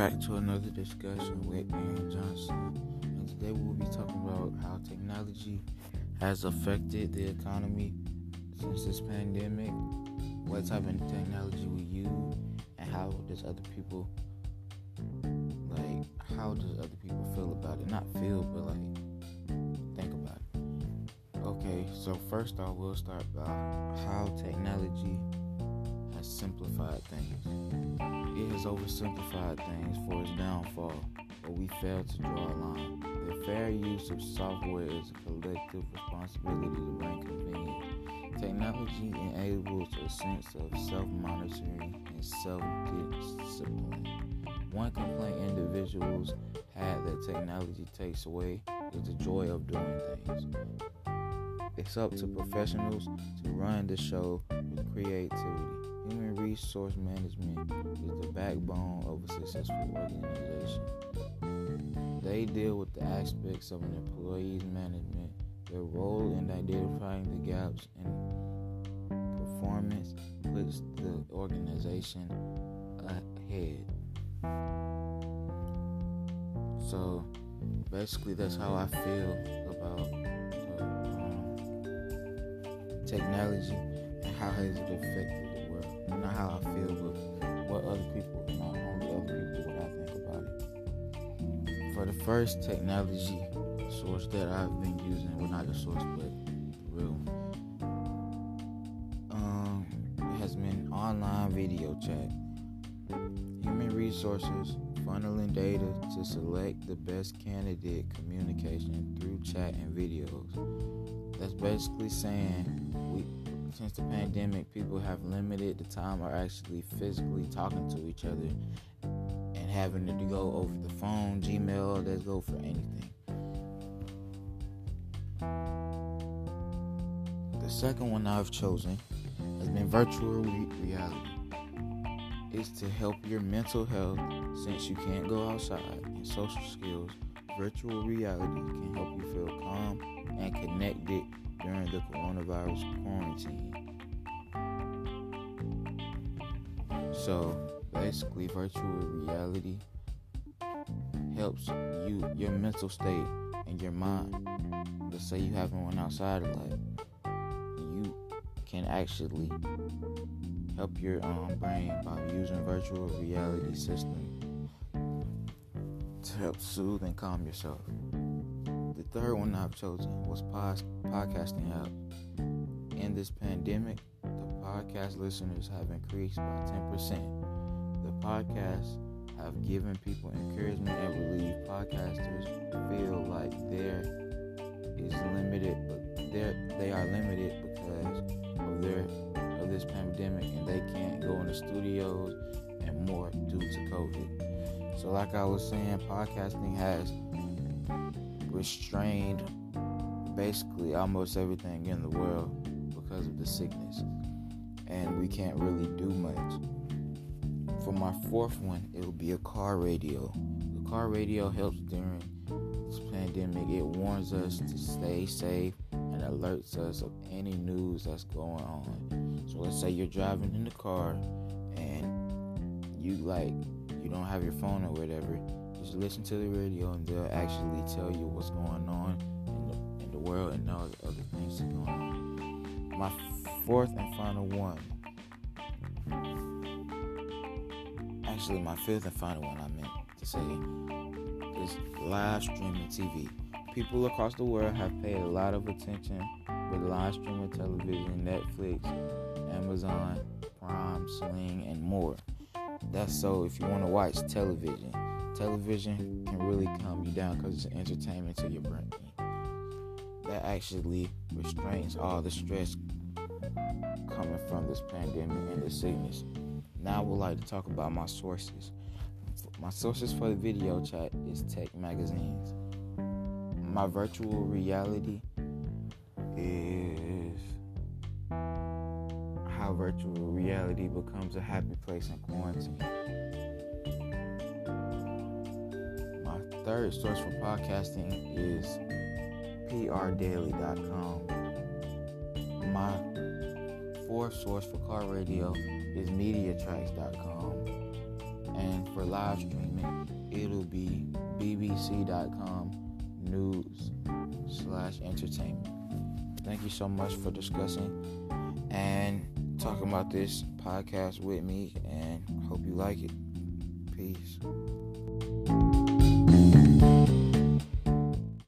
back to another discussion with Aaron Johnson. And today we'll be talking about how technology has affected the economy since this pandemic, what type of technology we use, and how does other people like how does other people feel about it? Not feel, but like think about it. Okay, so first I will start about how technology simplified things. It has oversimplified things for its downfall, but we fail to draw a line. The fair use of software is a collective responsibility to bring convenience. Technology enables a sense of self monitoring and self discipline. One complaint individuals had that technology takes away is the joy of doing things. It's up to professionals to run the show with creativity. Human resource management is the backbone of a successful organization. They deal with the aspects of an employee's management, their role in identifying the gaps in performance puts the organization ahead. So basically, that's how I feel about um, technology and how has it affected. Not how I feel, but what other people, not only other people, what I think about it. For the first technology source that I've been using, well, not the source, but the real um, has been online video chat. Human resources funneling data to select the best candidate communication through chat and videos. That's basically saying we Um, since the pandemic people have limited the time or actually physically talking to each other and having to go over the phone, Gmail, let's go for anything. The second one I've chosen has been virtual reality is to help your mental health since you can't go outside and social skills. Virtual reality can help you feel calm and connected during the coronavirus quarantine. So basically, virtual reality helps you your mental state and your mind. Let's say you haven't went outside a lot, you can actually help your um, brain by using virtual reality system to help soothe and calm yourself. Third one I've chosen was pod- podcasting app. In this pandemic, the podcast listeners have increased by 10%. The podcasts have given people encouragement and relief. Podcasters feel like there is limited, but they are limited because of their of this pandemic and they can't go in the studios and more due to COVID. So, like I was saying, podcasting has restrained basically almost everything in the world because of the sickness, and we can't really do much. For my fourth one, it will be a car radio. The car radio helps during this pandemic. It warns us to stay safe and alerts us of any news that's going on. So let's say you're driving in the car and you like you don't have your phone or whatever. Just listen to the radio and they'll actually tell you what's going on in the, in the world and all the other things that's going on. My fourth and final one. Actually, my fifth and final one I meant to say is live streaming TV. People across the world have paid a lot of attention with live streaming television, Netflix, Amazon, Prime, Sling, and more. That's so if you want to watch television. Television can really calm you down because it's entertainment to your brain. That actually restrains all the stress coming from this pandemic and the sickness. Now I would like to talk about my sources. My sources for the video chat is tech magazines. My virtual reality is how virtual reality becomes a happy place in quarantine. Third source for podcasting is prdaily.com. My fourth source for car radio is mediatracks.com. And for live streaming, it'll be bbc.com news slash entertainment. Thank you so much for discussing and talking about this podcast with me, and hope you like it. Peace.